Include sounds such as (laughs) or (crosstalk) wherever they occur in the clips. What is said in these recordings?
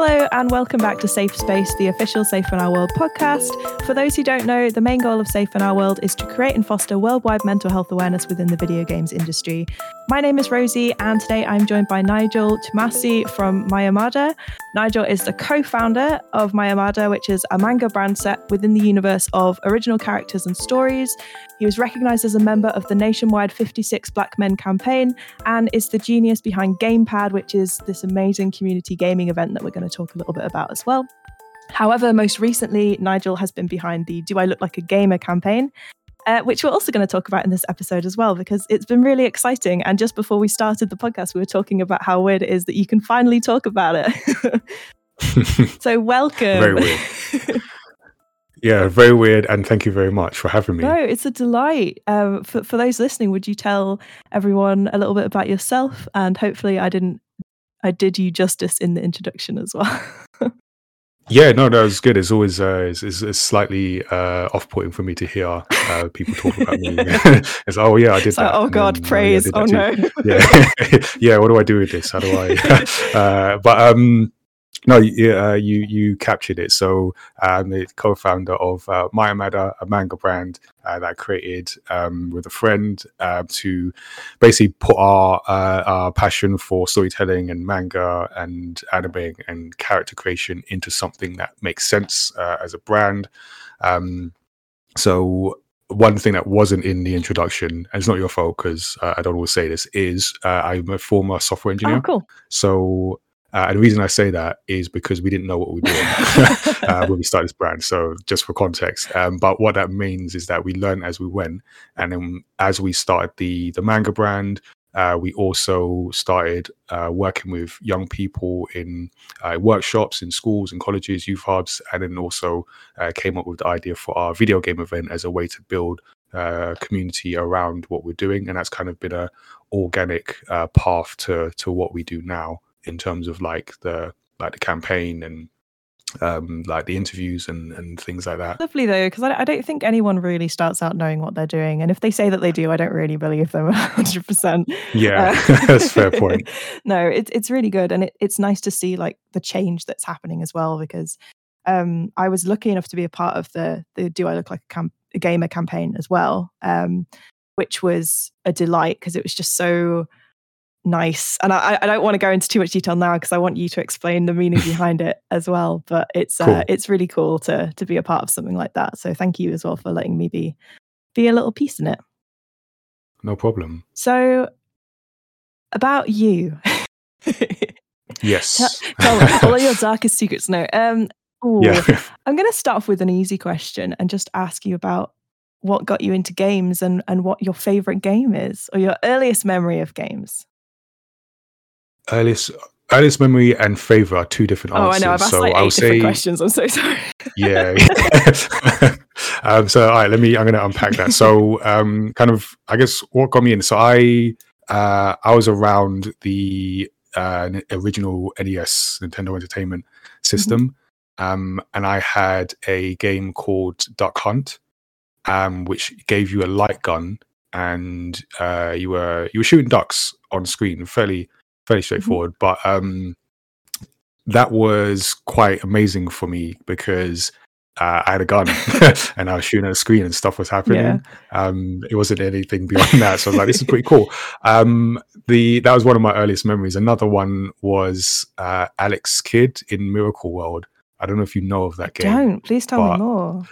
Hello, and welcome back to Safe Space, the official Safe in Our World podcast. For those who don't know, the main goal of Safe in Our World is to create and foster worldwide mental health awareness within the video games industry. My name is Rosie, and today I'm joined by Nigel Twumasi from Mayamada. Nigel is the co founder of Mayamada, which is a manga brand set within the universe of original characters and stories. He was recognized as a member of the nationwide 56 Black Men campaign and is the genius behind Gamepad, which is this amazing community gaming event that we're going to talk a little bit about as well. However, most recently, Nigel has been behind the Do I Look Like a Gamer campaign, uh, which we're also going to talk about in this episode as well, because it's been really exciting. And just before we started the podcast, we were talking about how weird it is that you can finally talk about it. (laughs) so, welcome. Very weird. (laughs) yeah, very weird. And thank you very much for having me. No, it's a delight. Um, for, for those listening, would you tell everyone a little bit about yourself? And hopefully, I didn't, I did you justice in the introduction as well. (laughs) Yeah, no, no, it's good. It's always uh, it's, it's, it's slightly uh, off-putting for me to hear uh, people talk about me. (laughs) (laughs) it's oh yeah, I did that. Oh God, then, praise! Oh, yeah, oh no, (laughs) yeah, yeah. What do I do with this? How do I? Uh, but um, no, you, uh, you you captured it. So I'm the co-founder of uh, Mayamada, a manga brand uh, that I created um, with a friend uh, to basically put our uh, our passion for storytelling and manga and anime and character creation into something that makes sense uh, as a brand. Um, so one thing that wasn't in the introduction, and it's not your fault because uh, I don't always say this, is uh, I'm a former software engineer. Oh, cool. So uh, and the reason I say that is because we didn't know what we were doing (laughs) (laughs) uh, when we started this brand. So just for context, um, but what that means is that we learned as we went, and then as we started the the manga brand, uh, we also started uh, working with young people in uh, workshops in schools and colleges, youth hubs, and then also uh, came up with the idea for our video game event as a way to build uh, community around what we're doing, and that's kind of been a organic uh, path to to what we do now in terms of like the like the campaign and um like the interviews and and things like that. Lovely though because I, I don't think anyone really starts out knowing what they're doing and if they say that they do i don't really believe them (laughs) 100% yeah uh, (laughs) that's fair point. (laughs) No it, it's really good and it, it's nice to see like the change that's happening as well because um i was lucky enough to be a part of the the do i look like a, camp, a gamer campaign as well um which was a delight because it was just so nice. And I, I don't want to go into too much detail now because I want you to explain the meaning behind it as well. But it's uh, cool. uh, it's really cool to to be a part of something like that. So thank you as well for letting me be be a little piece in it. No problem. So about you. yes. Tell, tell all your (laughs) darkest secrets. No. Um. Ooh, yeah. I'm going to start off with an easy question and just ask you about what got you into games and and what your favorite game is or your earliest memory of games earliest earliest memory and favorite are two different oh, answers. I know. I've asked so like eight I'll different say, questions. I'm so sorry. (laughs) yeah. (laughs) um, so all right, let me. I'm going to unpack that. So, (laughs) um, kind of, I guess what got me in. So I, uh, I was around the uh, original NES Nintendo Entertainment System, mm-hmm. um, and I had a game called Duck Hunt, um, which gave you a light gun, and uh, you were you were shooting ducks on screen, fairly fairly mm-hmm. straightforward. Mm-hmm. But um, that was quite amazing for me because uh, I had a gun (laughs) (laughs) and I was shooting at a screen and stuff was happening. Yeah. Um, it wasn't anything beyond that. So I was like, this is pretty cool. Um, the that was one of my earliest memories. Another one was uh, Alex Kidd in Miracle World. I don't know if you know of that game. Don't please tell me more.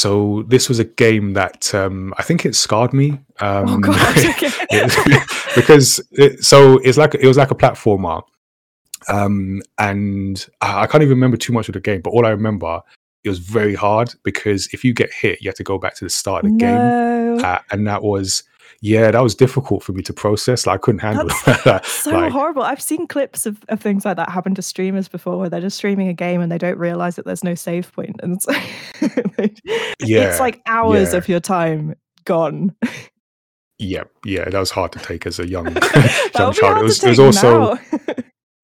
So this was a game that um, I think it scarred me. Um, oh God! (laughs) it, (laughs) because it, so it's like it was like a platformer, um, and I, I can't even remember too much of the game. But all I remember it was very hard because if you get hit, you have to go back to the start of the no. game, uh, and that was yeah, that was difficult for me to process. Like I couldn't handle (laughs) that. so like, horrible. I've seen clips of, of things like that happen to streamers before where they're just streaming a game and they don't realize that there's no save point. And it's, (laughs) yeah, it's like hours yeah. of your time gone. Yeah, yeah, that was hard to take as a young, (laughs) young child. It was, it was also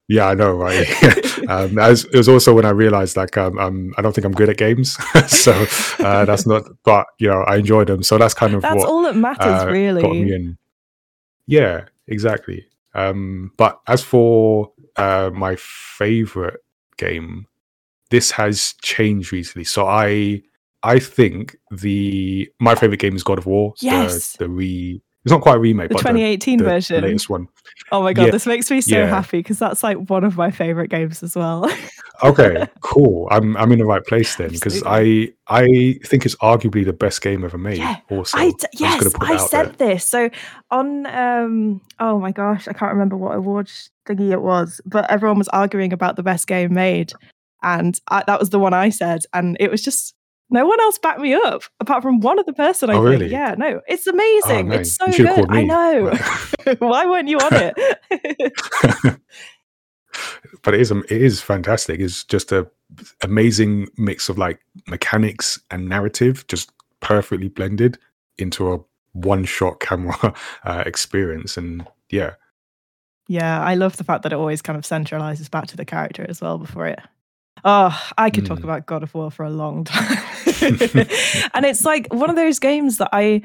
Yeah, I know, right? (laughs) um, as, it was also when I realized like um, um, I don't think I'm good at games, (laughs) so uh, that's not. But you know, I enjoy them, so that's kind of that's what, all that matters, uh, really. Yeah, exactly. Um, but as for uh, my favorite game, this has changed recently. So I I think the my favorite game is God of War. Yes. The, the re it's not quite a remake, The but 2018 the version. latest one. Oh my god, Yeah, this makes me so yeah. happy because that's like one of my favorite games as well. (laughs) Okay, cool. I'm I'm in the right place then because I I think it's arguably the best game ever made. Yeah, also, I d- yes, gonna I said there. this. So on um oh my gosh, I can't remember what award thingy it was, but everyone was arguing about the best game made, and I, that was the one I said, and it was just no one else backed me up apart from one other person. I Oh, think. really? Yeah, no, it's amazing. man, it's so good. I know. (laughs) (laughs) Why weren't you on it? (laughs) but it is it is fantastic. It's just a amazing mix of like mechanics and narrative, just perfectly blended into a one shot camera uh, experience. And yeah, Yeah, I love the fact that it always kind of centralizes back to the character as well before it. Oh, I could talk Mm. about God of War for a long (laughs) time. and it's like one of those games that I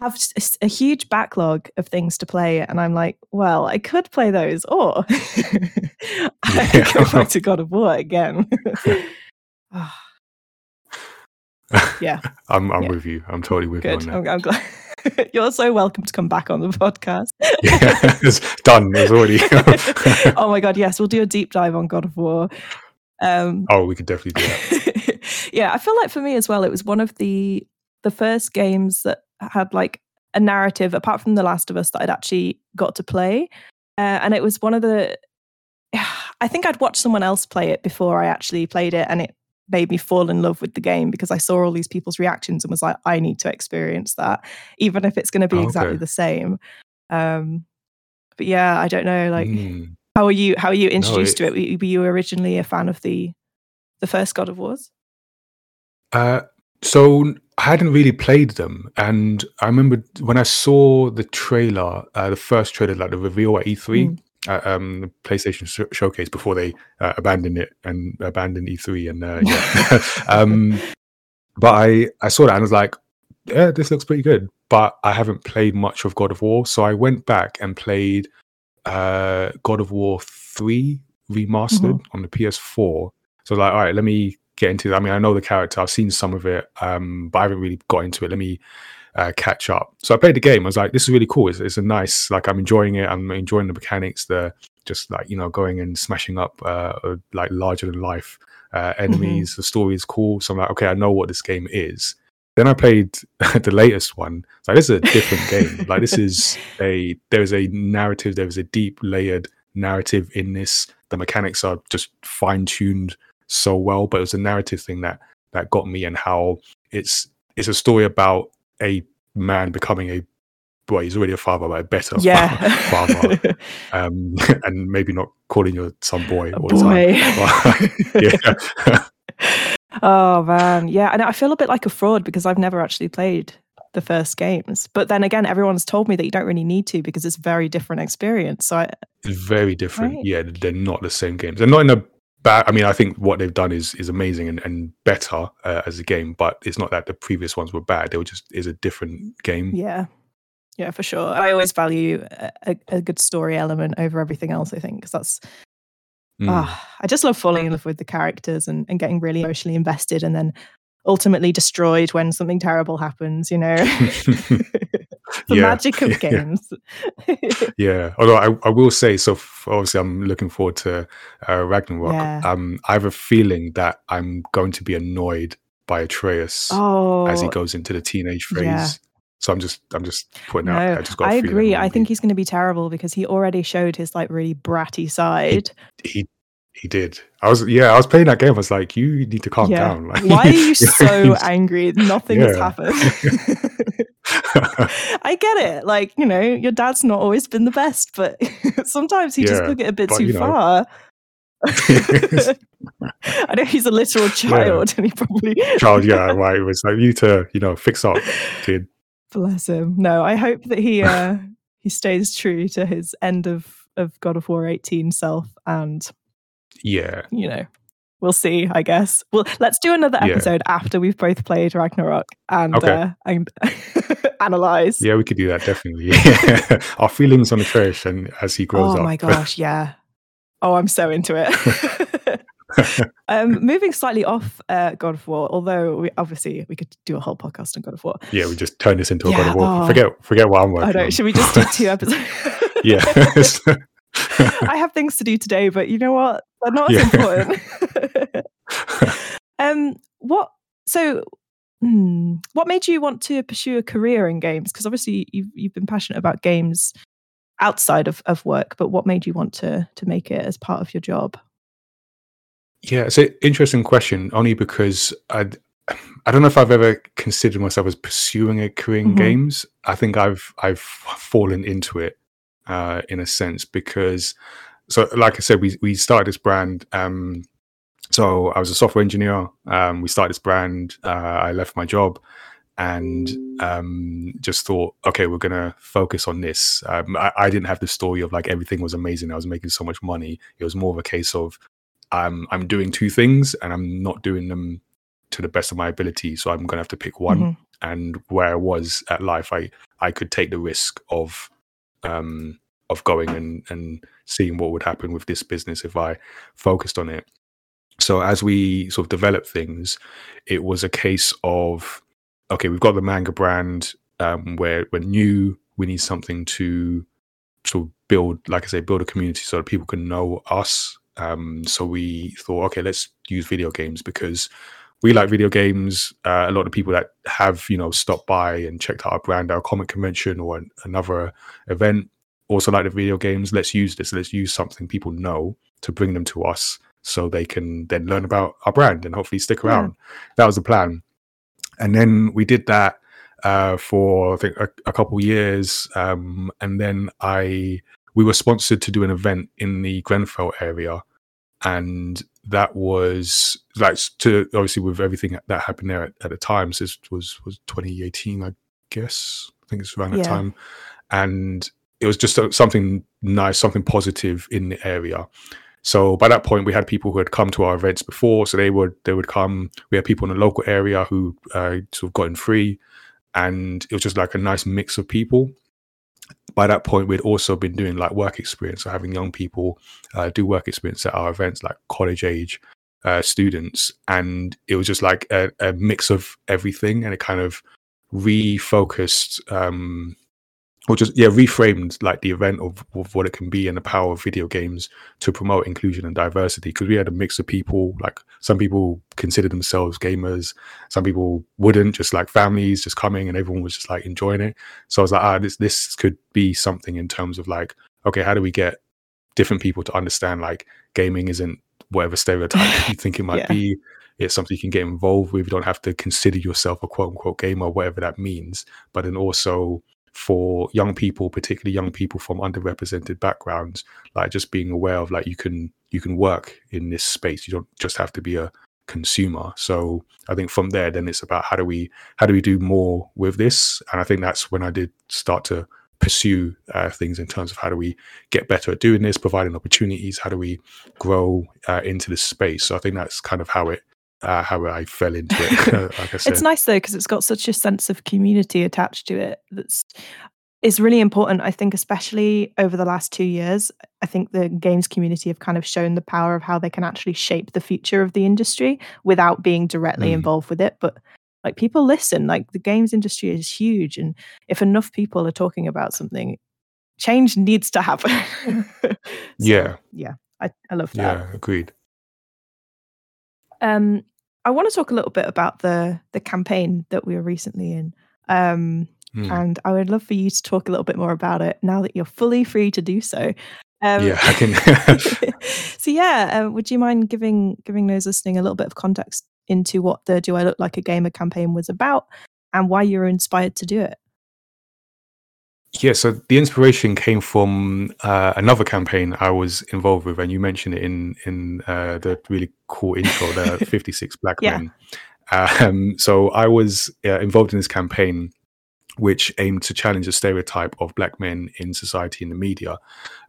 have a huge backlog of things to play. And I'm like, well, I could play those or (laughs) I could go (laughs) back to God of War again. Ah, yeah, I'm I'm Yeah. with you. I'm totally with good. you on I'm, I'm glad. You're so welcome to come back on the podcast. Yeah, it's done. It's already. oh my god, yes, we'll do a deep dive on God of War. Um, oh, we could definitely do that. (laughs) yeah, I feel like for me as well, it was one of the the first games that had like a narrative, apart from The Last of Us, that I'd actually got to play, uh, and it was one of the. (sighs) I think I'd watched someone else play it before I actually played it, and it made me fall in love with the game because I saw all these people's reactions and was like, I need to experience that, even if it's going to be Oh, exactly the same. Um, but yeah, I don't know, like. Mm. How are you? How are you introduced it- to it? Were you- originally a fan of the the first God of Wars? Uh, so I hadn't really played them, and I remember when I saw the trailer, uh, the first trailer, like the reveal at E3, Mm. uh, um, the PlayStation sh- showcase before they uh, abandoned it and abandoned E3, and uh, yeah. (laughs) (laughs) um, but I I saw that and I was like, yeah, this looks pretty good. But I haven't played much of God of War, so I went back and played uh, God of War three remastered on the PS4. So like, all right, let me get into that. I mean, I know the character, I've seen some of it, um, but I haven't really got into it. Let me uh, catch up. So I played the game. I was like, this is really cool. It's, it's a nice, like, I'm enjoying it. I'm enjoying the mechanics. The just like you know, going and smashing up uh, like larger than life uh, enemies. The story is cool. So I'm like, okay, I know what this game is. Then I played (laughs) the latest one. Like this is a different game. Like this is a there is a narrative. There is a deep layered narrative in this. The mechanics are just fine tuned so well, but it was a narrative thing that that got me and how it's it's a story about a man becoming a well, he's already a father, but a better yeah. father, (laughs) um, (laughs) and maybe not calling your son boy all the time. Yeah. Oh man, yeah. And I feel a bit like a fraud because I've never actually played the first games. But then again, everyone's told me that you don't really need to because it's a very different experience. So I, It's very different. Right. Yeah, they're not the same games. They're not in a bad. I mean, I think what they've done is is amazing and, and better uh, as a game. But it's not that the previous ones were bad. They were just is a different game. yeah, yeah, for sure. I always value a, a, a good story element over everything else. I think because that's Mm. Ah, I just love falling in love with the characters and, and getting really emotionally invested and then ultimately destroyed when something terrible happens, you know. (laughs) (laughs) the Yeah, magic of (laughs) yeah. games. yeah. Although I, I will say, so f- obviously I'm looking forward to uh, Ragnarok. Yeah. Um, I have a feeling that I'm going to be annoyed by Atreus oh, as he goes into the teenage phase. Yeah. So I'm just I'm just putting no, out. I just got. I agree. I think he's going to be terrible because he already showed his like really bratty side. he he did. I was yeah. I was playing that game. I was like, you need to calm yeah. down. (laughs) Like, Why are you (laughs) so angry? Nothing has happened. (laughs) I get it. Like, you know, your dad's not always been the best, but sometimes he just Yeah, took it a bit but, too you know. far. I know he's a literal child and he probably Child, yeah, right. It was like you need to, you know, fix up, kid. Bless him. No, I hope that he uh (laughs) he stays true to his end of of God of War 18 self and Yeah, you know, we'll see, I guess. Well, let's do another Yeah. episode after we've both played Ragnarok and Okay. uh, and (laughs) analyze. yeah, we could do that definitely. (laughs) Our feelings on the trash and as he grows oh up. Oh my gosh, yeah. Oh, I'm so into it. (laughs) um, moving slightly off uh, God of War, although we, obviously we could do a whole podcast on God of War. Yeah, we just turn this into a Yeah, God of War. oh. Forget, forget what I'm working I don't. on. Should we just do two (laughs) episodes? yeah. (laughs) I have things to do today, but you know what? They're not as Yeah. important. um, what? So, hmm, what made you want to pursue a career in games? Because obviously you've you've been passionate about games outside of, of work, but what made you want to to make it as part of your job? Yeah, it's an interesting question, only because I I don't know if I've ever considered myself as pursuing a career in Mhm. games. I think I've I've fallen into it uh, in a sense because so like I said, we we started this brand. Um, so I was a software engineer. Um, we started this brand. Uh, I left my job and um, just thought, okay, we're gonna focus on this. Um, I, I didn't have the story of like everything was amazing. I was making so much money. It was more of a case of I'm I'm doing two things and I'm not doing them to the best of my ability. So I'm gonna have to pick one. Mhm. And where I was at life, I I could take the risk of um of going and and seeing what would happen with this business if I focused on it. So as we sort of developed things, it was a case of okay, we've got the manga brand um, where we're new. We need something to sort of build, like I say, build a community so that people can know us. Um, so we thought, okay, let's use video games because we like video games. Uh, a lot of people that have, you know, stopped by and checked out our brand, our comic convention or an, another event, also like the video games. Let's use this. Let's use something people know to bring them to us so they can then learn about our brand and hopefully stick around. That was the plan. And then we did that uh, for I think a, a couple years, um, and then I we were sponsored to do an event in the Grenfell area, and that was like to obviously with everything that happened there at, at the time. So this was was 2018, I guess. I think it's around that Yeah. time, and it was just a- something nice, something positive in the area. So by that point, we had people who had come to our events before, so they would they would come. We had people in the local area who uh, sort of gotten free, and it was just like a nice mix of people. By that point, we'd also been doing like work experience, so having young people uh, do work experience at our events, like college age uh, students, and it was just like a, a mix of everything, and it kind of refocused um, or just yeah reframed like the event of, of what it can be and the power of video games to promote inclusion and diversity. Because we had a mix of people like some people consider themselves gamers some people wouldn't just like families just coming and everyone was just like enjoying it. So i was like ah this this could be something in terms of like okay how do we get different people to understand like gaming isn't whatever stereotype (laughs) you think it might Yeah. be. It's something you can get involved with. You don't have to consider yourself a quote unquote gamer whatever that means. But then also for young people particularly young people from underrepresented backgrounds like just being aware of like you can you can work in this space. You don't just have to be a consumer. So i think from there then it's about how do we how do we do more with this? And i think that's when i did start to pursue uh, things in terms of how do we get better at doing this providing opportunities how do we grow uh, into this space. So i think that's kind of how it uh, how i fell into it (laughs) (laughs) like It's nice though because it's got such a sense of community attached to it. That's is really important. I think, especially over the last two years, I think the games community have kind of shown the power of how they can actually shape the future of the industry without being directly Mm. involved with it. But like people listen. Like the games industry is huge, and if enough people are talking about something, change needs to happen. (laughs) So, Yeah. yeah, I, I love that. yeah agreed Um, I want to talk a little bit about the the campaign that we were recently in. Um, Mm. and I would love for you to talk a little bit more about it now that you're fully free to do so. Um, yeah i can (laughs) (laughs) so yeah, uh, would you mind giving giving those listening a little bit of context into what the "Do I Look Like a Gamer" campaign was about and why you were inspired to do it? Yeah, so the inspiration came from uh, another campaign I was involved with, and you mentioned it in in uh, the really cool intro, the (laughs) 56 Black Yeah. Men. Um, so I was uh, involved in this campaign which aimed to challenge the stereotype of black men in society and the media.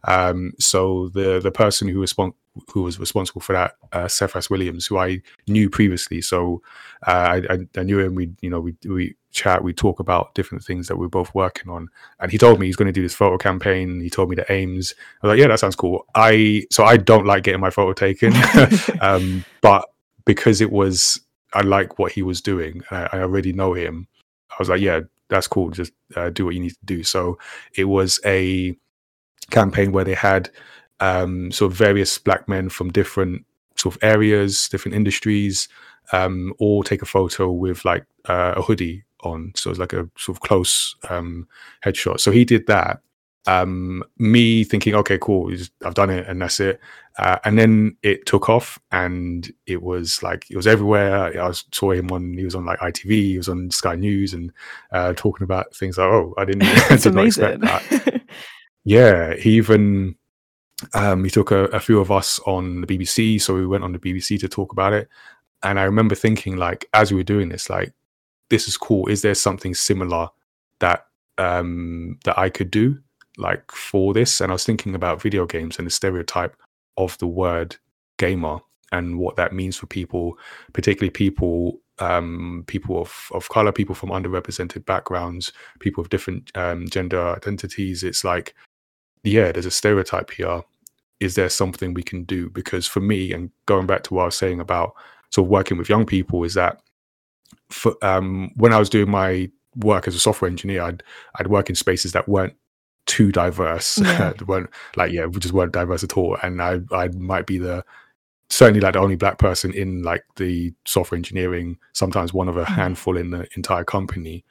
Um, so the the person who respon- who was responsible for that, uh, Cephas Williams, who I knew previously, so uh, I, I, knew him. We you know we we chat, we talk about different things that we're both working on, and he told me he's going to do this photo campaign. He told me the aims. I was like, yeah, that sounds cool. I so I don't like getting my photo taken, (laughs) (laughs) um, but because it was I like what he was doing, I, I already know him. I was like, yeah, that's cool. Just uh, do what you need to do. So it was a campaign where they had um, sort of various black men from different sort of areas, different industries, um, all take a photo with like uh, a hoodie on. So it's like a sort of close um, headshot. So he did that. Um, me thinking, okay, cool, I've done it, and that's it. Uh, and then it took off, and it was like it was everywhere. I saw him on, he was on like ITV, he was on Sky News, and uh, talking about things like, oh, I didn't, (laughs) I (laughs) did not expect that. (laughs) yeah, he even um, he took a, a, few of us on the BBC, so we went on the BBC to talk about it. And I remember thinking, like, as we were doing this, like, this is cool. Is there something similar that um, that I could do, like, for this? And I was thinking about video games and the stereotype of the word gamer and what that means for people, particularly people um, people of, of color, people from underrepresented backgrounds, people of different um, gender identities. It's like yeah, there's a stereotype here. Is there something we can do? Because for me, and going back to what I was saying about sort of working with young people, is that for, um, when I was doing my work as a software engineer, I'd I'd work in spaces that weren't too diverse, (laughs) yeah. weren't like yeah, we just weren't diverse at all, and I I might be the certainly like the only black person in like the software engineering, sometimes one of a mm. handful in the entire company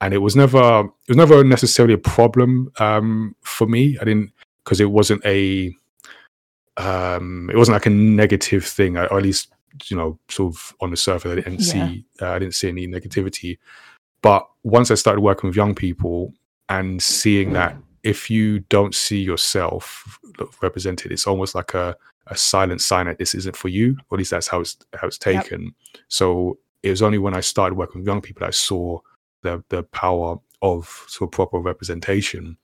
and it was never it was never necessarily a problem um, for me. I didn't because it wasn't a um, it wasn't like a negative thing, or at least you know, sort of on the surface, I didn't yeah. see uh, I didn't see any negativity. But once I started working with young people and seeing that if you don't see yourself represented, it's almost like a, a silent sign that this isn't for you. Or at least that's how it's how it's taken. Yep. So it was only when I started working with young people that I saw the the power of sort of proper representation.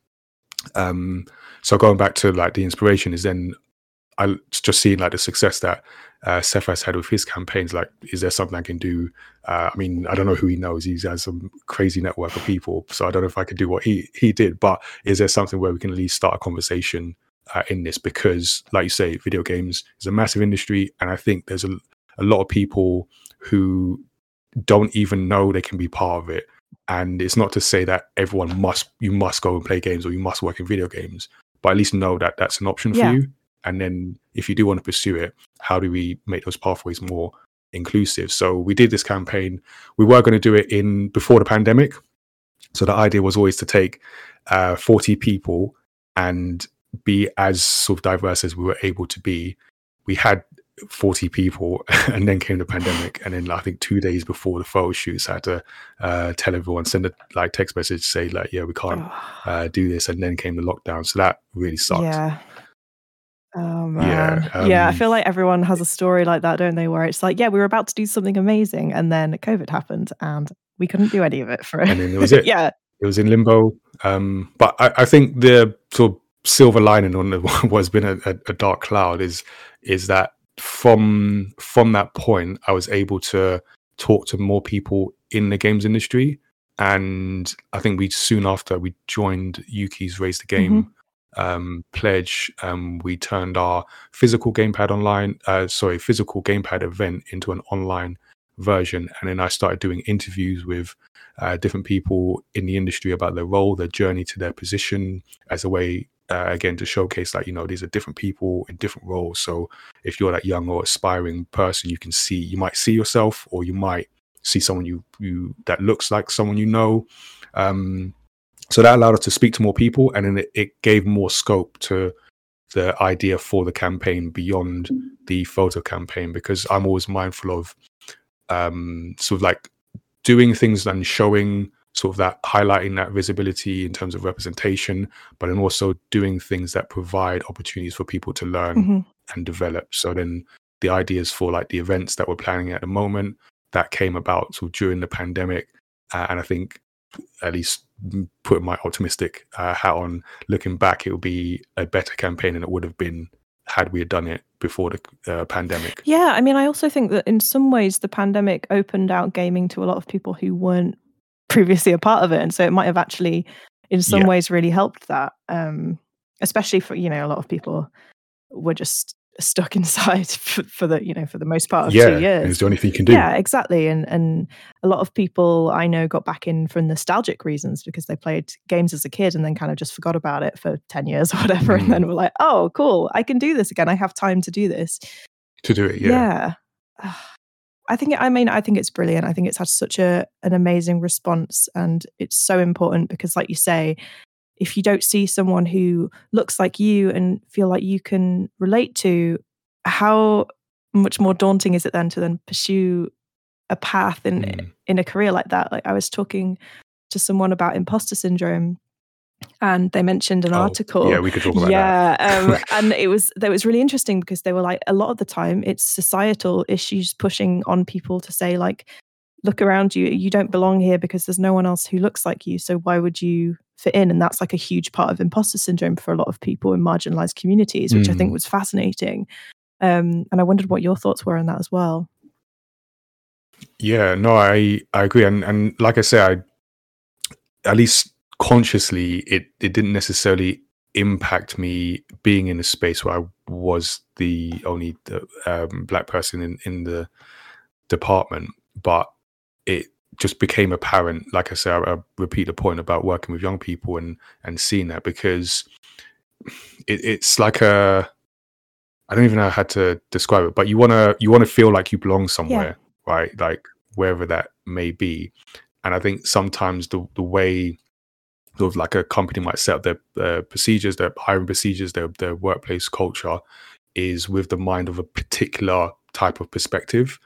Um, so going back to like the inspiration is then I just seeing like the success that uh, Cephas had with his campaigns. Like, is there something I can do? Uh, I mean, I don't know who he knows. He has some crazy network of people, so I don't know if I could do what he he did. But is there something where we can at least start a conversation uh, in this? Because, like you say, video games is a massive industry, and I think there's a a lot of people who don't even know they can be part of it and it's not to say that everyone must you must go and play games or you must work in video games, but at least know that that's an option yeah. for you. And then if you do want to pursue it, how do we make those pathways more inclusive? So we did this campaign. We were going to do it in before the pandemic. So the idea was always to take uh, 40 people and be as sort of diverse as we were able to be. We had 40 people (laughs) and then came the pandemic and then i think two days before the photo shoots i had to uh, tell everyone send a like text message say like yeah we can't uh, do this and then came the lockdown so that really sucked yeah Oh man. Yeah, um, yeah, I feel like everyone has a story like that, don't they? Where it's like, yeah, we were about to do something amazing, and then COVID happened, and we couldn't do any of it for it. And then it was (laughs) it. yeah, it was in limbo. Um, but I, I, think the sort of silver lining on the, (laughs) what's been a, a, a dark cloud is is that from from that point, I was able to talk to more people in the games industry, and I think we soon after we joined Ukie's Raise the Game mm-hmm. Um, pledge. Um, we turned our physical gamepad online, uh, sorry, physical gamepad event into an online version, and then I started doing interviews with uh, different people in the industry about their role, their journey to their position, as a way uh, again to showcase that you know these are different people in different roles so if you're that young or aspiring person you can see you might see yourself or you might see someone you you that looks like someone you know um, so that allowed us to speak to more people and then it, it gave more scope to the idea for the campaign beyond the photo campaign because i'm always mindful of um, sort of like doing things and showing sort of that highlighting that visibility in terms of representation, but then also doing things that provide opportunities for people to learn mm-hmm. and develop. So then the ideas for like the events that we're planning at the moment that came about sort of during the pandemic, uh, and I think at least putting my optimistic uh, hat on, looking back, it would be a better campaign than it would have been had we had done it before the uh, pandemic. Yeah, I mean, I also think that in some ways the pandemic opened out gaming to a lot of people who weren't previously a part of it, and so it might have actually, in some Yeah. ways, really helped that. Um, especially for you know, a lot of people were just stuck (laughs) inside for, for the you know for the most part of yeah, two years. it's the only thing you can do. Yeah, exactly. And and a lot of people I know got back in for nostalgic reasons because they played games as a kid and then kind of just forgot about it for 10 years (laughs) or whatever. Mm. And then were like, oh, cool, I can do this again. I have time to do this. To do it, yeah. Yeah. (sighs) I think I mean I think it's brilliant. I think it's had such a an amazing response and it's so important because like you say if you don't see someone who looks like you and feel like you can relate to how much more daunting is it then to then pursue a path in Mm. in a career like that like I was talking to someone about imposter syndrome and they mentioned an Oh, article Yeah, we could talk about that. yeah (laughs) um, and it was that was really interesting because they were like a lot of the time it's societal issues pushing on people to say like look around you you don't belong here because there's no one else who looks like you. So why would you fit in? And that's like a huge part of imposter syndrome for a lot of people in marginalized communities which i think Mm. was fascinating. Um, and i wondered what your thoughts were on that as well. Yeah, no, I I agree, and and like I said, I at least consciously, it it didn't necessarily impact me being in a space where I was the only the, um, black person in in the department, but it just became apparent. Like I said, I, I repeat the point about working with young people and and seeing that because it, it's like a I don't even know how to describe it, but you wanna you wanna feel like you belong somewhere, right? Like wherever that may be. And I think sometimes the the way sort of like a company might set up their uh, procedures, their hiring procedures, their their workplace culture is with the mind of a particular type of perspective.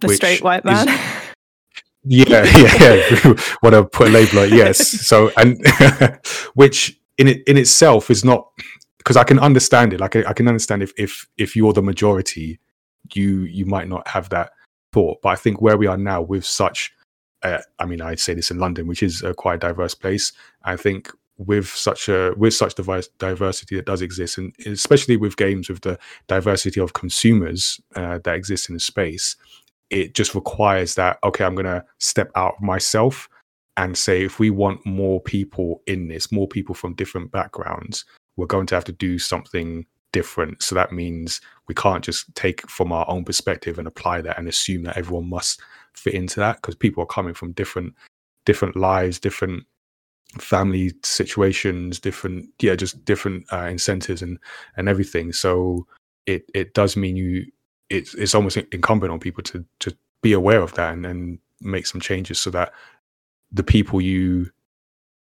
the straight white is- man (laughs) (laughs) Yeah, yeah, (laughs) yeah. Want to put a label on? Yes. So, and (laughs) which in it in itself is not because I can understand it. Like I, I can understand if if if you're the majority, you you might not have that thought. But I think where we are now with such, uh, I mean, I'd say this in London, which is a quite diverse place. I think with such a with such device diversity that does exist, and especially with games with the diversity of consumers uh, that exist in the space, it just requires that okay i'm going to step out of myself and say if we want more people in this more people from different backgrounds we're going to have to do something different. So that means we can't just take from our own perspective and apply that and assume that everyone must fit into that because people are coming from different different lives different family situations different yeah just different uh, incentives and and everything. So it it does mean you it's it's almost incumbent on people to to be aware of that and, and make some changes so that the people you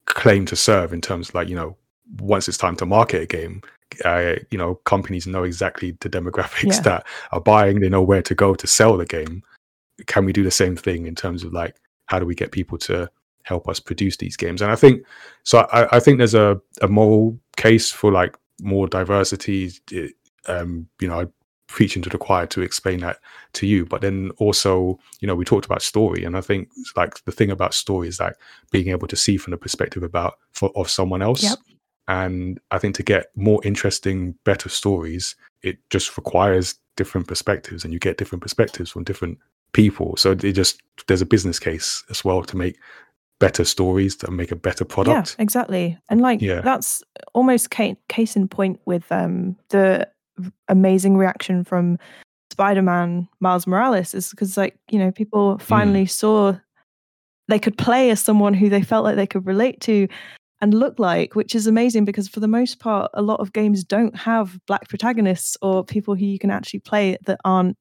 claim to serve in terms of like you know once it's time to market a game uh, you know companies know exactly the demographics Yeah. that are buying they know where to go to sell the game can we do the same thing in terms of like how do we get people to help us produce these games and i think so i, I think there's a, a moral case for like more diversity It- um you know i preaching to the choir to explain that to you but then also you know we talked about story and i think like the thing about story is like being able to see from the perspective about for, of someone else Yep. and i think to get more interesting better stories it just requires different perspectives and you get different perspectives from different people so it just there's a business case as well to make better stories to make a better product Yeah, exactly. And like Yeah. that's almost case in point with um the amazing reaction from Spider-Man Miles Morales is because like, you know, people Mm. finally saw they could play as someone who they felt like they could relate to and look like, which is amazing because for the most part a lot of games don't have black protagonists or people who you can actually play that aren't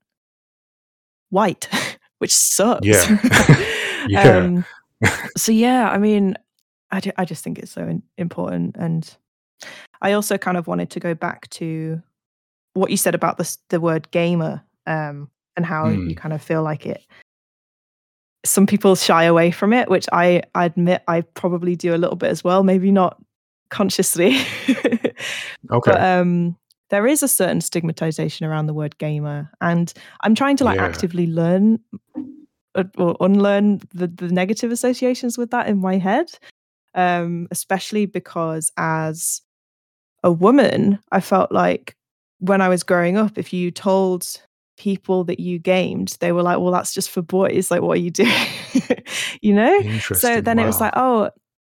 white, (laughs) which sucks. Yeah. (laughs) (laughs) Yeah. Um, so yeah, I mean, I, I just think it's so important, and I also kind of wanted to go back to what you said about the the word gamer, um, and how Mm. you kind of feel like it. Some people shy away from it, which I, I admit I probably do a little bit as well. Maybe not consciously, (laughs) okay but um, there is a certain stigmatization around the word gamer, and I'm trying to like Yeah. actively learn uh, or unlearn the, the negative associations with that in my head. Um, especially because as a woman, I felt like when I was growing up, if you told people that you gamed, they were like, well, that's just for boys. Like, what are you (laughs) doing? you know? So then wow. it was like, oh,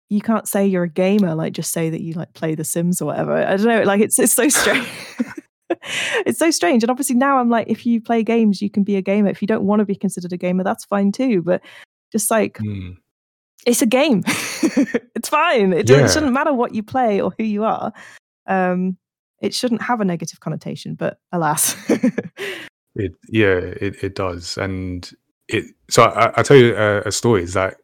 you can't say you're a gamer, like just say that you like play The Sims or whatever. I don't know, like it's it's so strange. (laughs) (laughs) it's so strange. And obviously now I'm like, if you play games, you can be a gamer. If you don't want to be considered a gamer, that's fine too. But just like mm. it's a game. it's fine. It, yeah. it, shouldn't matter what you play or who you are. Um, it shouldn't have a negative connotation, but alas. (laughs) it yeah, it, it does. And it so I, tell you a, a story is that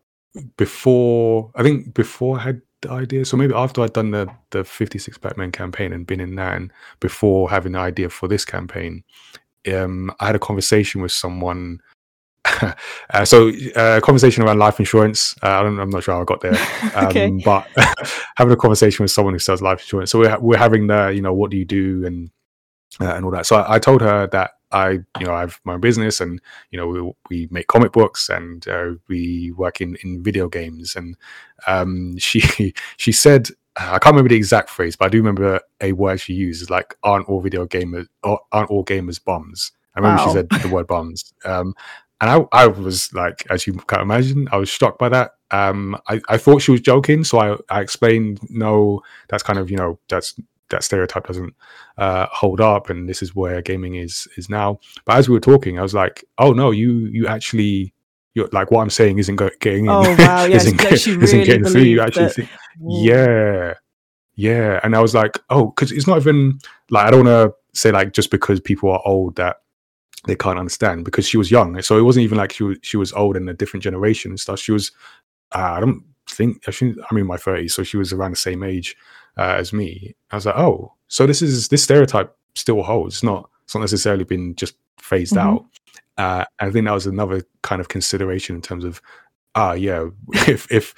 before I think before I had the idea, so maybe after I'd done the the 56 Black Men campaign and been in that, and before having the idea for this campaign, um, I had a conversation with someone. (laughs) uh, so, uh, conversation around life insurance. Uh, I'm not sure how I got there, (laughs) um, okay. but (laughs) having a conversation with someone who sells life insurance. So we're we're having the, you know, what do you do and uh, and all that. So I, I told her that I, you know, I have my own business, and you know, we, we make comic books, and uh, we work in in video games. And um, she she said, I can't remember the exact phrase, but I do remember a word she used, like "aren't all video gamers aren't all gamers bums." I remember wow. she said the word bums. Um, and I, I was like, as you can imagine, I was struck by that. Um, I, I thought she was joking, so I, I explained, no, that's kind of, you know, that's that stereotype doesn't uh, hold up, and this is where gaming is is now. But as we were talking, I was like, oh no, you you actually. You're, like what I'm saying isn't getting in, oh, (laughs) wow, yes, isn't, isn't getting through. You actually that... think, yeah, yeah. And I was like, oh, because it's not even like I don't want to say like just because people are old that they can't understand because she was young. So it wasn't even like she was she was old in a different generation and stuff. She was uh, I don't think I I'm in my 30s, so she was around the same age uh, as me. I was like, oh, so this is this stereotype still holds. It's not it's not necessarily been just phased mm-hmm. out. Uh, I think that was another kind of consideration in terms of, ah, yeah, (laughs) if if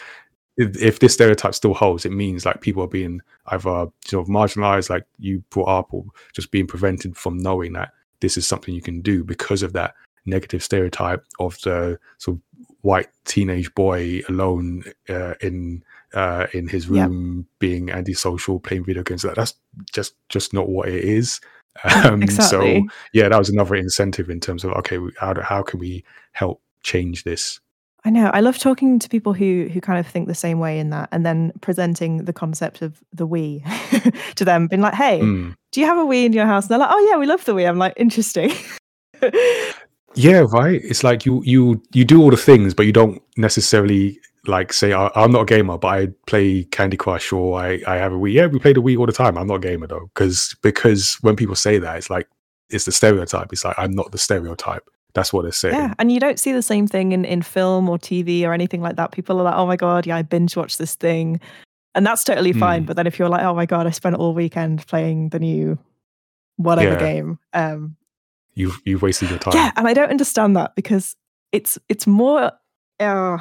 if this stereotype still holds, it means like people are being either sort of marginalized, like you brought up, or just being prevented from knowing that this is something you can do because of that negative stereotype of the sort of white teenage boy alone uh, in uh, in his room yep. being antisocial playing video games that that's just just not what it is um, (laughs) exactly. so yeah that was another incentive in terms of okay how, do, how can we help change this I know. I love talking to people who who kind of think the same way in that, and then presenting the concept of the Wii (laughs) to them, being like, "Hey, mm. do you have a Wii in your house?" And they're like, "Oh yeah, we love the Wii." I'm like, "Interesting." (laughs) Yeah, right. It's like you you you do all the things, but you don't necessarily like say I, am not a gamer, but I play Candy Crush or I I have a Wii. Yeah, we play the Wii all the time. I'm not a gamer though, because because when people say that, it's like it's the stereotype. It's like I'm not the stereotype. That's what they're saying. Yeah, and you don't see the same thing in in film or TV or anything like that. People are like, oh my god, yeah, I binge watch this thing, and that's totally fine. Mm. But then if you're like, oh my god, I spent all weekend playing the new whatever yeah. game, um, you've you've wasted your time. Yeah, and I don't understand that because it's it's more uh,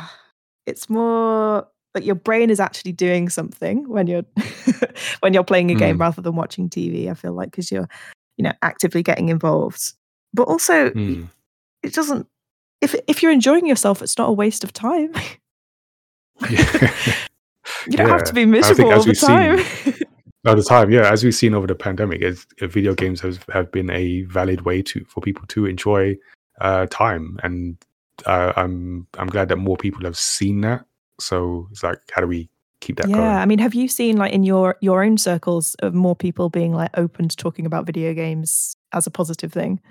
it's more like your brain is actually doing something when you're (laughs) when you're playing a game mm. rather than watching TV. I feel like because you're you know actively getting involved, but also mm. It doesn't. If if you're enjoying yourself, it's not a waste of time. (laughs) you don't yeah. have to be miserable all the time. (laughs) Seen, at the time, yeah, as we've seen over the pandemic, is uh, video games have, have been a valid way to for people to enjoy uh, time, and uh, I'm I'm glad that more people have seen that. So it's like, how do we keep that yeah, going? I mean, have you seen like in your your own circles of more people being like open to talking about video games as a positive thing?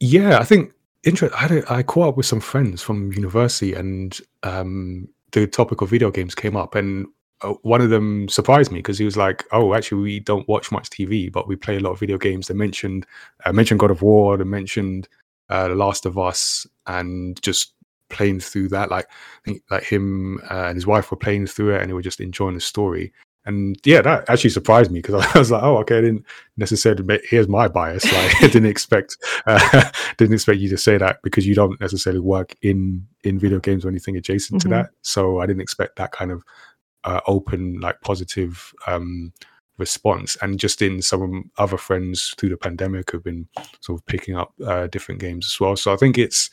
Yeah, I think interest. I, had a, I caught up with some friends from university, and um, the topic of video games came up, and uh, one of them surprised me because he was like, "Oh, actually, we don't watch much TV, but we play a lot of video games." They mentioned uh, mentioned God of War, they mentioned uh, The Last of Us, and just playing through that. Like, I think like him uh, and his wife were playing through it, and they were just enjoying the story. And yeah, that actually surprised me because (laughs) I was like, "Oh, okay, I didn't necessarily. Make, here's my bias. (laughs) Like, I didn't expect uh, (laughs) didn't expect you to say that because you don't necessarily work in in video games or anything adjacent mm-hmm. to that. So I didn't expect that kind of uh, open, like positive um, response. And just in some other friends through the pandemic have been sort of picking up uh, different games as well. So I think it's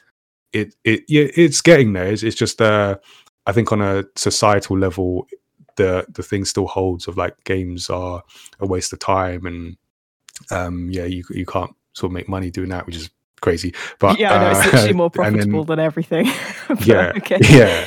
it it yeah, it's getting there. It's, it's just uh, I think on a societal level, the the thing still holds of like games are a waste of time and um yeah you you can't sort of make money doing that which is crazy but yeah, I know, it's actually more (laughs) and then- profitable than everything. (laughs) But, yeah okay. (laughs) yeah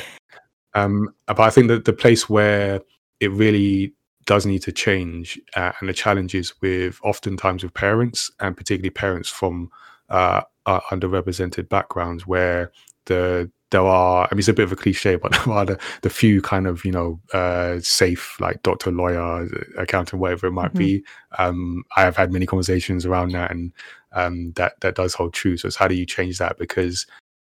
um but i think that the place where it really does need to change uh, and the challenges with oftentimes with parents and particularly parents from uh, uh underrepresented backgrounds where the there are i mean it's a bit of a cliche but (laughs) there are the, the few kind of you know uh safe like doctor lawyer accountant whatever it might be. Um i have had many conversations around that and um that that does hold true. So it's how do you change that? Because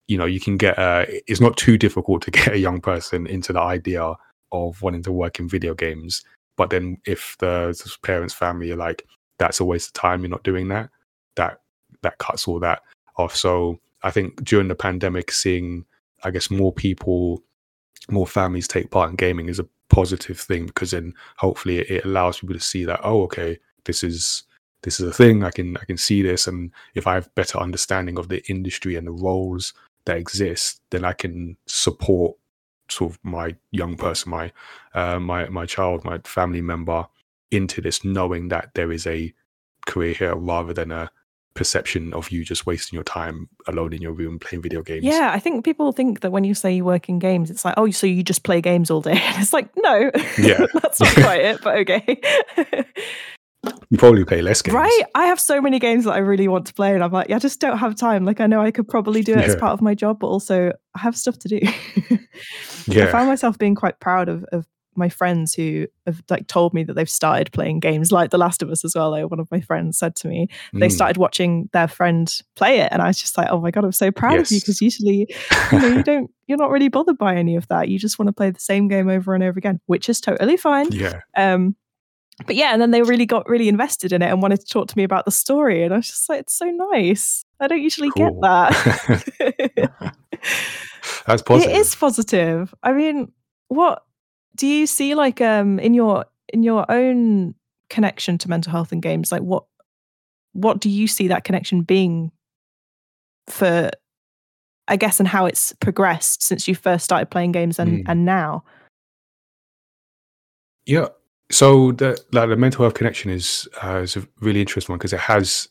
you know you can get uh it's not too difficult to (laughs) get a young person into the idea of wanting to work in video games. But then if the parents family are like that's a waste of time you're not doing that that that cuts all that off. So i think during the pandemic seeing i guess more people more families take part in gaming is a positive thing because then hopefully it, allows people to see that oh okay this is this is a thing i can i can see this. And if i have better understanding of the industry and the roles that exist then i can support sort of my young person my uh, my my child my family member into this knowing that there is a career here rather than a perception of you just wasting your time alone in your room playing video games Yeah, I think people think that when you say you work in games, it's like, oh, so you just play games all day. (laughs) And it's like, no, (laughs) Yeah. (laughs) that's not quite it, but okay. you probably play less games right? I have so many games that I really want to play, and I'm like, yeah, I just don't have time. Like, I know I could probably do it as part of my job, but also I have stuff to do. I yeah found myself being quite proud of, of my friends who have like told me that they've started playing games like The Last of Us as well. Like one of my friends said to me, they Mm. started watching their friend play it and i was just like oh my god i'm so proud of you because usually you know you don't (laughs) you're not really bothered by any of that you just want to play the same game over and over again which is totally fine yeah um but yeah and then they really got really invested in it and wanted to talk to me about the story and i was just like it's so nice i don't usually Cool. get that (laughs) (laughs) that's positive it is positive i mean what do you see like um in your in your own connection to mental health and games like what what do you see that connection being for i guess and how it's progressed since you first started playing games and Mm. and now Yeah. So the like the mental health connection is uh, is a really interesting one because it has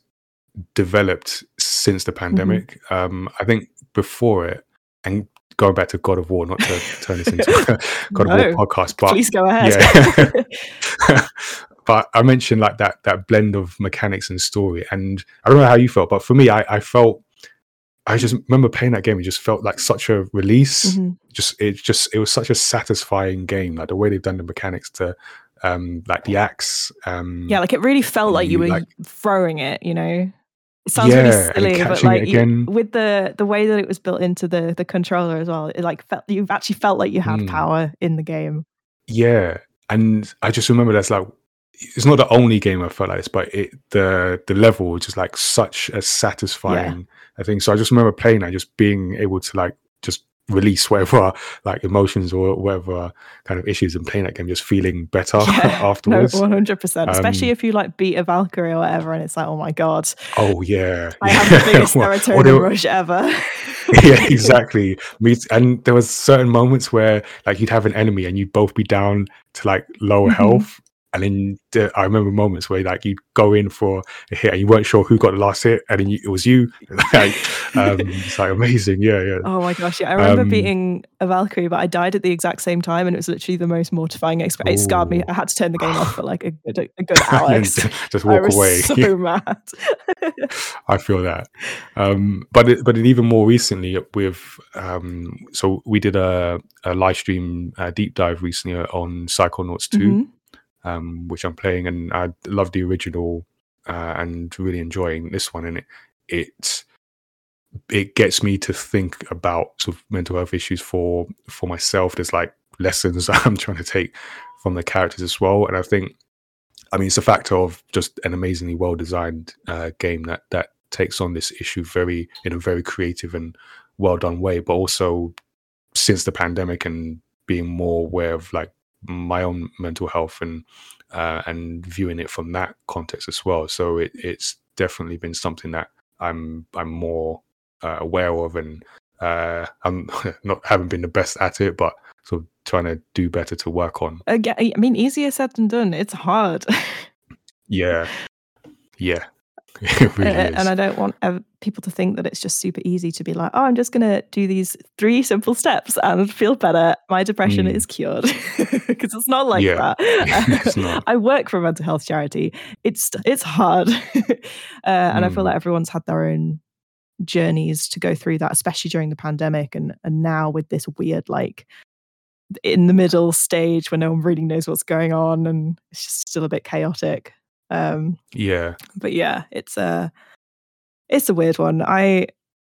developed since the pandemic. Um, I think before it, and going back to God of War, not to turn this into a (laughs) God of War podcast, but please go ahead yeah. (laughs) (laughs) but I mentioned like that that blend of mechanics and story, and I don't know how you felt, but for me, I, I felt I just remember playing that game. It just felt like such a release Mhm. just it just it was such a satisfying game like the way they've done the mechanics to um like the axe um yeah like it really felt like you you, were like- throwing it you know it sounds Yeah, really silly but like you- again. with the the way that it was built into the the controller as well it like felt you've actually felt like you had Mm. power in the game yeah and i just remember that's like it's not the only game i felt like this but it the the level was just like such a satisfying i think so i just remember playing that just being able to like just release whatever like emotions or whatever kind of issues and playing that game just feeling better Yeah, (laughs) afterwards No, one hundred percent. Especially Um, if you like beat a Valkyrie or whatever, and it's like, oh my god, oh yeah I have the (laughs) biggest Or- or serotonin they rush ever. (laughs) yeah, exactly. Me and there was certain moments where like you'd have an enemy and you'd both be down to like lower Mhm. health. And then the, I remember moments where like you'd go in for a hit and you weren't sure who got the last hit, and then you, it was you. (laughs) like, um, it's like amazing. Yeah, yeah. Oh my gosh, yeah. I remember Um, beating a Valkyrie, but I died at the exact same time, and it was literally the most mortifying experience. It scarred me. I had to turn the game off for like a, (sighs) good- a good hour. Just I walk was away. so (laughs) mad. I feel that. Um, but it, but it even more recently with um, so we did a, a live stream uh, deep dive recently on Psychonauts 2. Mhm. Um, which I'm playing, and I love the original uh, and really enjoying this one. And it it it gets me to think about sort of mental health issues for for myself. There's like lessons (laughs) I'm trying to take from the characters as well, and I think, I mean, it's a factor of just an amazingly well designed uh, game that that takes on this issue very in a very creative and well done way, but also since the pandemic and being more aware of like my own mental health and uh, and viewing it from that context as well. So it, it's definitely been something that I'm I'm more uh, aware of and uh, I'm (laughs) not haven't been the best at it, but sort of trying to do better to work on. Again, I mean, easier said than done. It's hard. (laughs) Yeah, yeah, (laughs) really and, and I don't want ev- people to think that it's just super easy to be like, oh, I'm just going to do these three simple steps and feel better. My depression Mm. is cured (laughs) because it's not like Yeah, that. (laughs) not. I work for a mental health charity. It's it's hard, uh, and I feel Mm. like everyone's had their own journeys to go through that, especially during the pandemic, and and now with this weird like in the middle stage where no one really knows what's going on, and it's just still a bit chaotic. Um, yeah, but yeah, it's a it's a weird one. I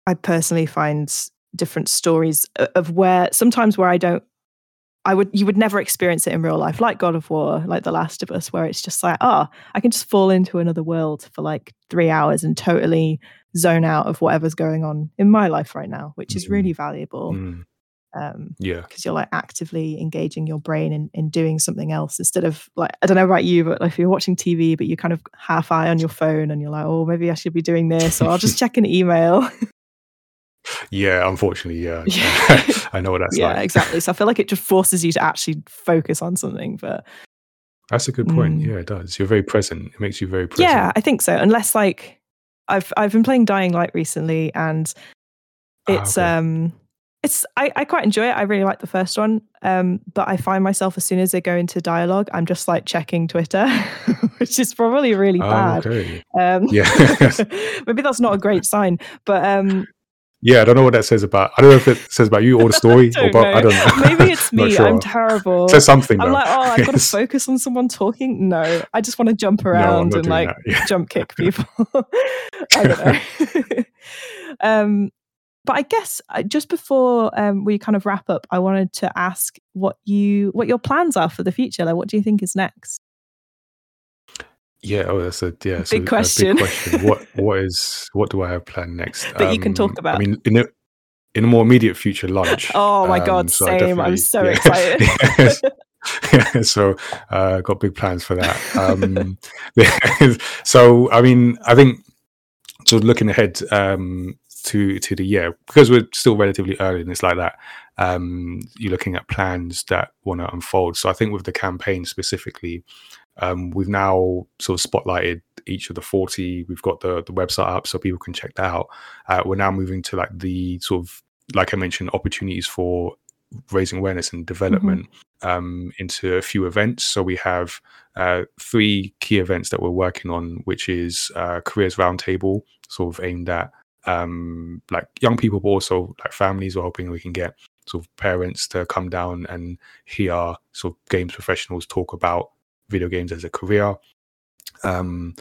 I personally find different stories of where sometimes where I don't I would you would never experience it in real life, like God of War, like The Last of Us, where it's just like, oh, I can just fall into another world for like three hours and totally zone out of whatever's going on in my life right now, which is really valuable. mm, Um, yeah, because you're like actively engaging your brain in, in doing something else instead of like I don't know about you, but like if you're watching TV but you're kind of half eye on your phone and you're like, oh maybe I should be doing this or I'll just (laughs) check an email. yeah. Unfortunately, yeah, (laughs) Yeah. (laughs) I know what that's yeah, like. Yeah, exactly. So I feel like it just forces you to actually focus on something. But That's a good point. Mm. Yeah, it does. You're very present. It makes you very present. yeah, I think so. Unless like I've I've been playing Dying Light recently and Ah, it's okay. um it's I, I quite enjoy it. I really like the first one. Um, but I find myself as soon as they go into dialogue, I'm just like checking Twitter, (laughs) which is probably really Oh, bad. okay. Um, Yeah. (laughs) maybe that's not a great sign. But um, Yeah, I don't know what that says about. I don't know if it says about you or the (laughs) story, I or about, I don't know. maybe it's me. sure. I'm terrible. It says something. I'm like, oh, I've got to focus on someone talking. No, I just want to jump around not and like. Yeah. jump kick people. I don't know. um, but I guess uh, just before um, we kind of wrap up, I wanted to ask what you what your plans are for the future. Like, what do you think is next? Yeah, oh, that's a yeah, so Big question. A big question. What (laughs) what is what do I have planned next? That you can talk Um, about. I mean, in the in the more immediate future, lunch. (laughs) Oh my god, Um, so same! I'm so yeah. excited. (laughs) yeah, so uh, got big plans for that. Um, so I mean, I think so. Looking ahead um, to to the year because we're still relatively early and it's like that. Um, you're looking at plans that want to unfold. So I think with the campaign specifically, um, we've now sort of spotlighted each of the 40. We've got the the website up so people can check that out. Uh, we're now moving to like the sort of like I mentioned, opportunities for raising awareness and development um, into a few events. So we have uh, three key events that we're working on, which is uh, Careers Roundtable, sort of aimed at um, like young people, but also like families. We're hoping we can get sort of parents to come down and hear sort of games professionals talk about video games as a career. Um,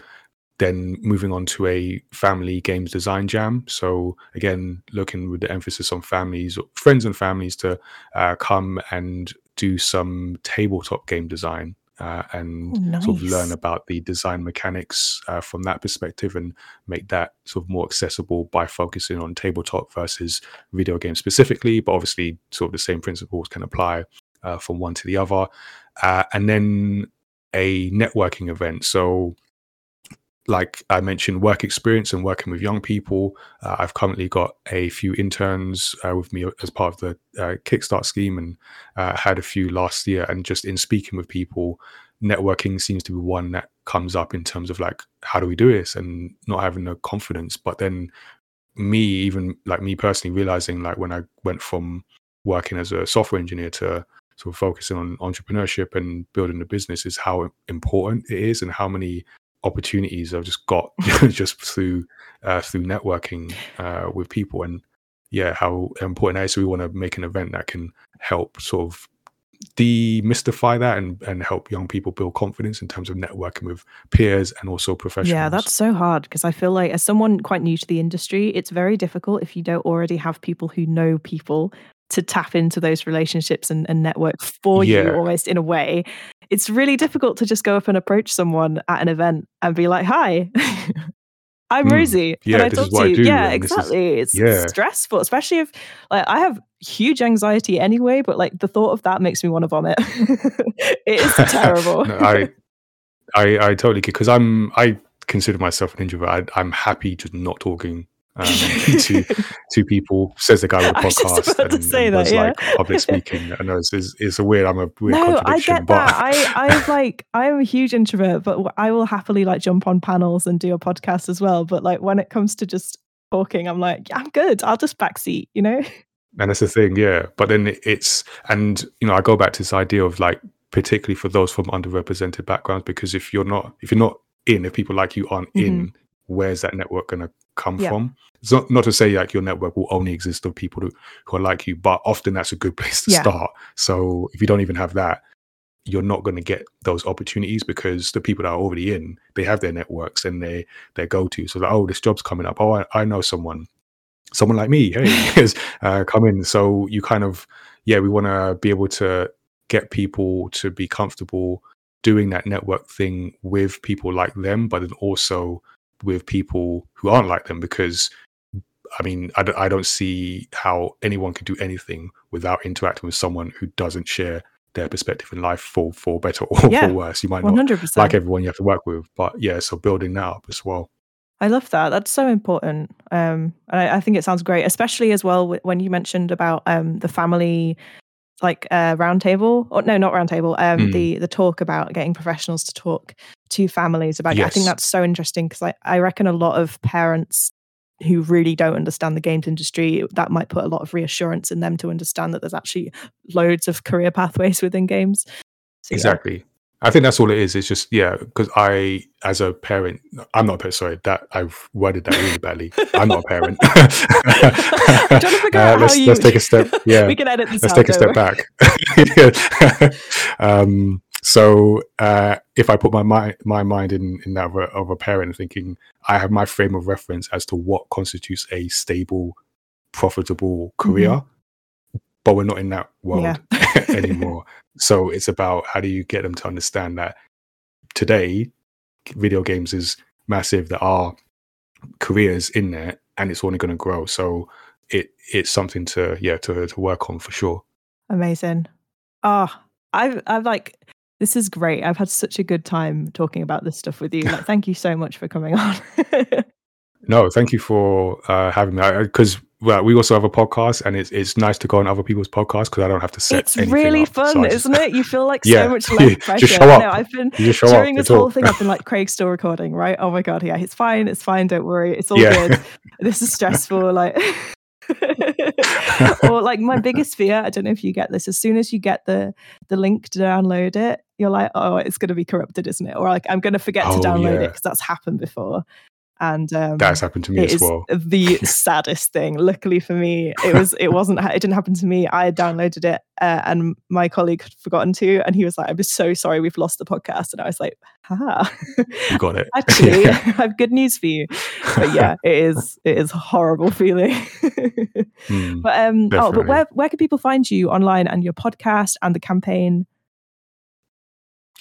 then moving on to a family games design jam. So again, looking with the emphasis on families, friends and families to uh, come and do some tabletop game design uh, and Oh, sort of learn about the design mechanics uh, from that perspective and make that sort of more accessible by focusing on tabletop versus video games specifically. But obviously, sort of the same principles can apply uh, from one to the other. Uh, and then a networking event. So like I mentioned, work experience and working with young people. Uh, I've currently got a few interns uh, with me as part of the uh, Kickstart scheme and uh, had a few last year. And just in speaking with people, networking seems to be one that comes up in terms of like, how do we do this and not having the confidence. But then me, even like me personally, realizing like when I went from working as a software engineer to sort of focusing on entrepreneurship and building a business is how important it is and how many opportunities I've just got (laughs) just through uh, through networking uh, with people and yeah how important that is. So we want to make an event that can help sort of demystify that and and help young people build confidence in terms of networking with peers and also professionals. Yeah, that's so hard because I feel like as someone quite new to the industry, it's very difficult if you don't already have people who know people to tap into those relationships and, and network for Yeah. you almost in a way. It's really difficult to just go up and approach someone at an event and be like, Hi, (laughs) I'm Mm, Rosie. yeah, Can I talk to you? Yeah, and this is- exactly. It's yeah. stressful, especially if like I have huge anxiety anyway, but like the thought of that makes me want to vomit. (laughs) it is (laughs) terrible. No, I, I, I totally because I'm I consider myself an introvert. I, I'm happy just not talking um, (laughs) to two people. Says the guy with the (laughs) was podcast about to and, say and that, does yeah. like public speaking. I know it's, it's, it's a weird. I'm a weird no, I get but that. I, I like, I am a huge introvert, but I will happily like jump on panels and do a podcast as well. But like when it comes to just talking, I'm like, yeah, I'm good. I'll just backseat, you know? (laughs) and that's the thing, yeah. But then it's and you know I go back to this idea of like particularly for those from underrepresented backgrounds because if you're not if you're not in if people like you aren't in where's that network going to come Yeah. from? It's not, not to say like your network will only exist of people who, who are like you but often that's a good (laughs) place to Yeah. start. So if you don't even have that you're not going to get those opportunities because the people that are already in they have their networks and they they go to so like oh this job's coming up. Oh i, I know someone someone like me. (laughs) Hey (laughs) yes, uh, come in. So you kind of yeah we want to be able to get people to be comfortable doing that network thing with people like them but then also with people who aren't like them because i mean i, don't- see how anyone can do anything without interacting with someone who doesn't share their perspective in life for for better or Yeah. for worse you might not hundred percent. like everyone you have to work with but yeah so building that up as well I love that. That's so important. Um, and I, I think it sounds great, especially as well wh- when you mentioned about um the family, like a roundtable, or no, not roundtable. Um, Mm. the the talk about getting professionals to talk to families about. it. I think that's so interesting because I I reckon a lot of parents who really don't understand the games industry that might put a lot of reassurance in them to understand that there's actually loads of career pathways within games. So, yeah. I think that's all it is it's just yeah because i as a parent i'm not a parent sorry that i've worded that really badly i'm not a parent I'm trying to figure out Uh, let's, you. let's take a step (laughs) yeah we can edit this let's out. take a step worry. back (laughs) um so uh if i put my mind my mind in in that of a, of a parent thinking i have my frame of reference as to what constitutes a stable profitable career but we're not in that world. Yeah. (laughs) (laughs) anymore so it's about how do you get them to understand that today video games is massive there are careers in there and it's only going to grow so it it's something to yeah to, to work on for sure Amazing. Ah, I've I've like this is great. I've had such a good time talking about this stuff with you. (laughs) Like, thank you so much for coming on. no thank you for uh having me because well, we also have a podcast and it's it's nice to go on other people's podcasts because i don't have to set it's really up. Fun, just- isn't it? You feel like (laughs) Yeah. so much (laughs) less pressure. Just show No, up. I've been you just show during this whole thing. I've been like, Craig's still recording, right? Oh my god, yeah, it's fine, it's fine. Don't worry, it's all yeah good. This is stressful, like. (laughs) or like my biggest fear i don't know if you get this as soon as you get the the link to download it you're like oh it's going to be corrupted isn't it or like i'm going to forget Oh, to download it because that's happened before and um that's happened to me as well. the (laughs) saddest thing. Luckily for me it was it wasn't it didn't happen to me. I had downloaded it uh, and my colleague had forgotten to and he was like i'm so sorry we've lost the podcast. And i was like ha you got it. (laughs) Actually (laughs) i have good news for you. But yeah it is it is a horrible feeling. Mm. but um oh but where where can people find you online and your podcast and the campaign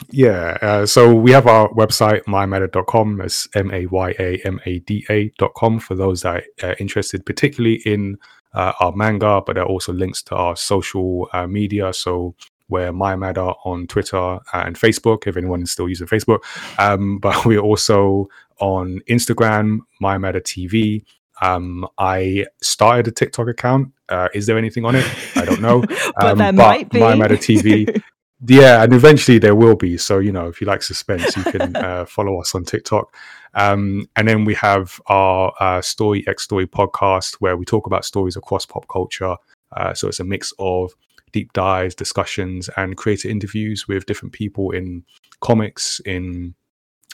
Yeah, uh, so we have our website, mayamada.com. It's M A Y A M A D A.com for those that are interested, particularly in uh, our manga, but there are also links to our social uh, media. So we're Mayamada on Twitter and Facebook, if anyone is still using Facebook. Um, (laughs) but we're also on Instagram, Mayamada TV. Um, I started a TikTok account. Uh, is there anything on it? I don't know. (laughs) but Um, there but might be My TV (laughs) yeah and eventually there will be. So you know if you like suspense you can (laughs) uh, follow us on tiktok. Um, and then we have our uh, story x story podcast where we talk about stories across pop culture. Uh, so it's a mix of deep dives discussions and creator interviews with different people in comics in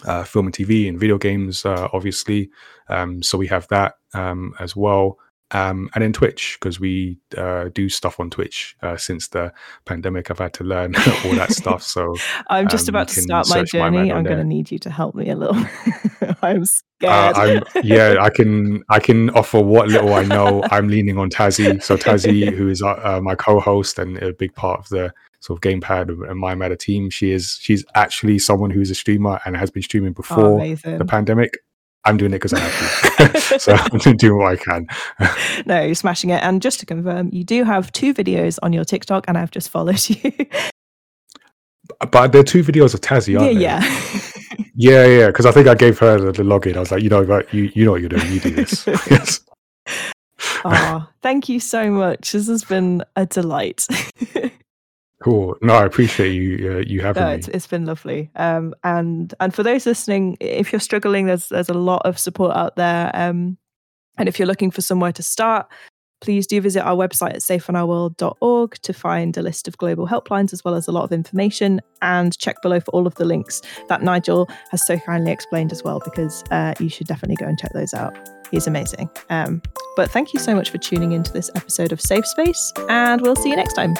uh, film and tv and video games uh, obviously. Um, so we have that um, as well um, and then Twitch because we uh, do stuff on Twitch uh, since the pandemic. I've had to learn (laughs) all that stuff. So (laughs) I'm just um, about to start my search My journey. I'm going to need you to help me a little. (laughs) I'm uh, scared. I'm yeah, I can I can offer what little I know. I'm leaning on Tazzy. So Tazzy, who is uh, uh, my co-host and a big part of the sort of gamepad and Mayamada team, she is she's actually someone who's a streamer and has been streaming oh, before amazing. the pandemic. I'm doing it because I have to. (laughs) so I'm doing what I can. (laughs) no, you're smashing it. And just to confirm, you do have two videos on your TikTok, and I've just followed you. But there are two videos of Tazzy, yeah, aren't there? (laughs) yeah. Yeah, yeah, because I think I gave her the, the login. I was like, you know, right, you you know what you're doing. You do this. yes. oh, thank you so much. This has been a delight. Cool. No, I appreciate you uh, you having no, me. it's, it's been lovely. Um, and and for those listening, if you're struggling, there's there's a lot of support out there. Um, and if you're looking for somewhere to start, please do visit our website at safeinourworld.org to find a list of global helplines as well as a lot of information. And check below for all of the links that Nigel has so kindly explained as well, because uh, you should definitely go and check those out. He's amazing. Um, but thank you so much for tuning into this episode of Safe Space, and we'll see you next time.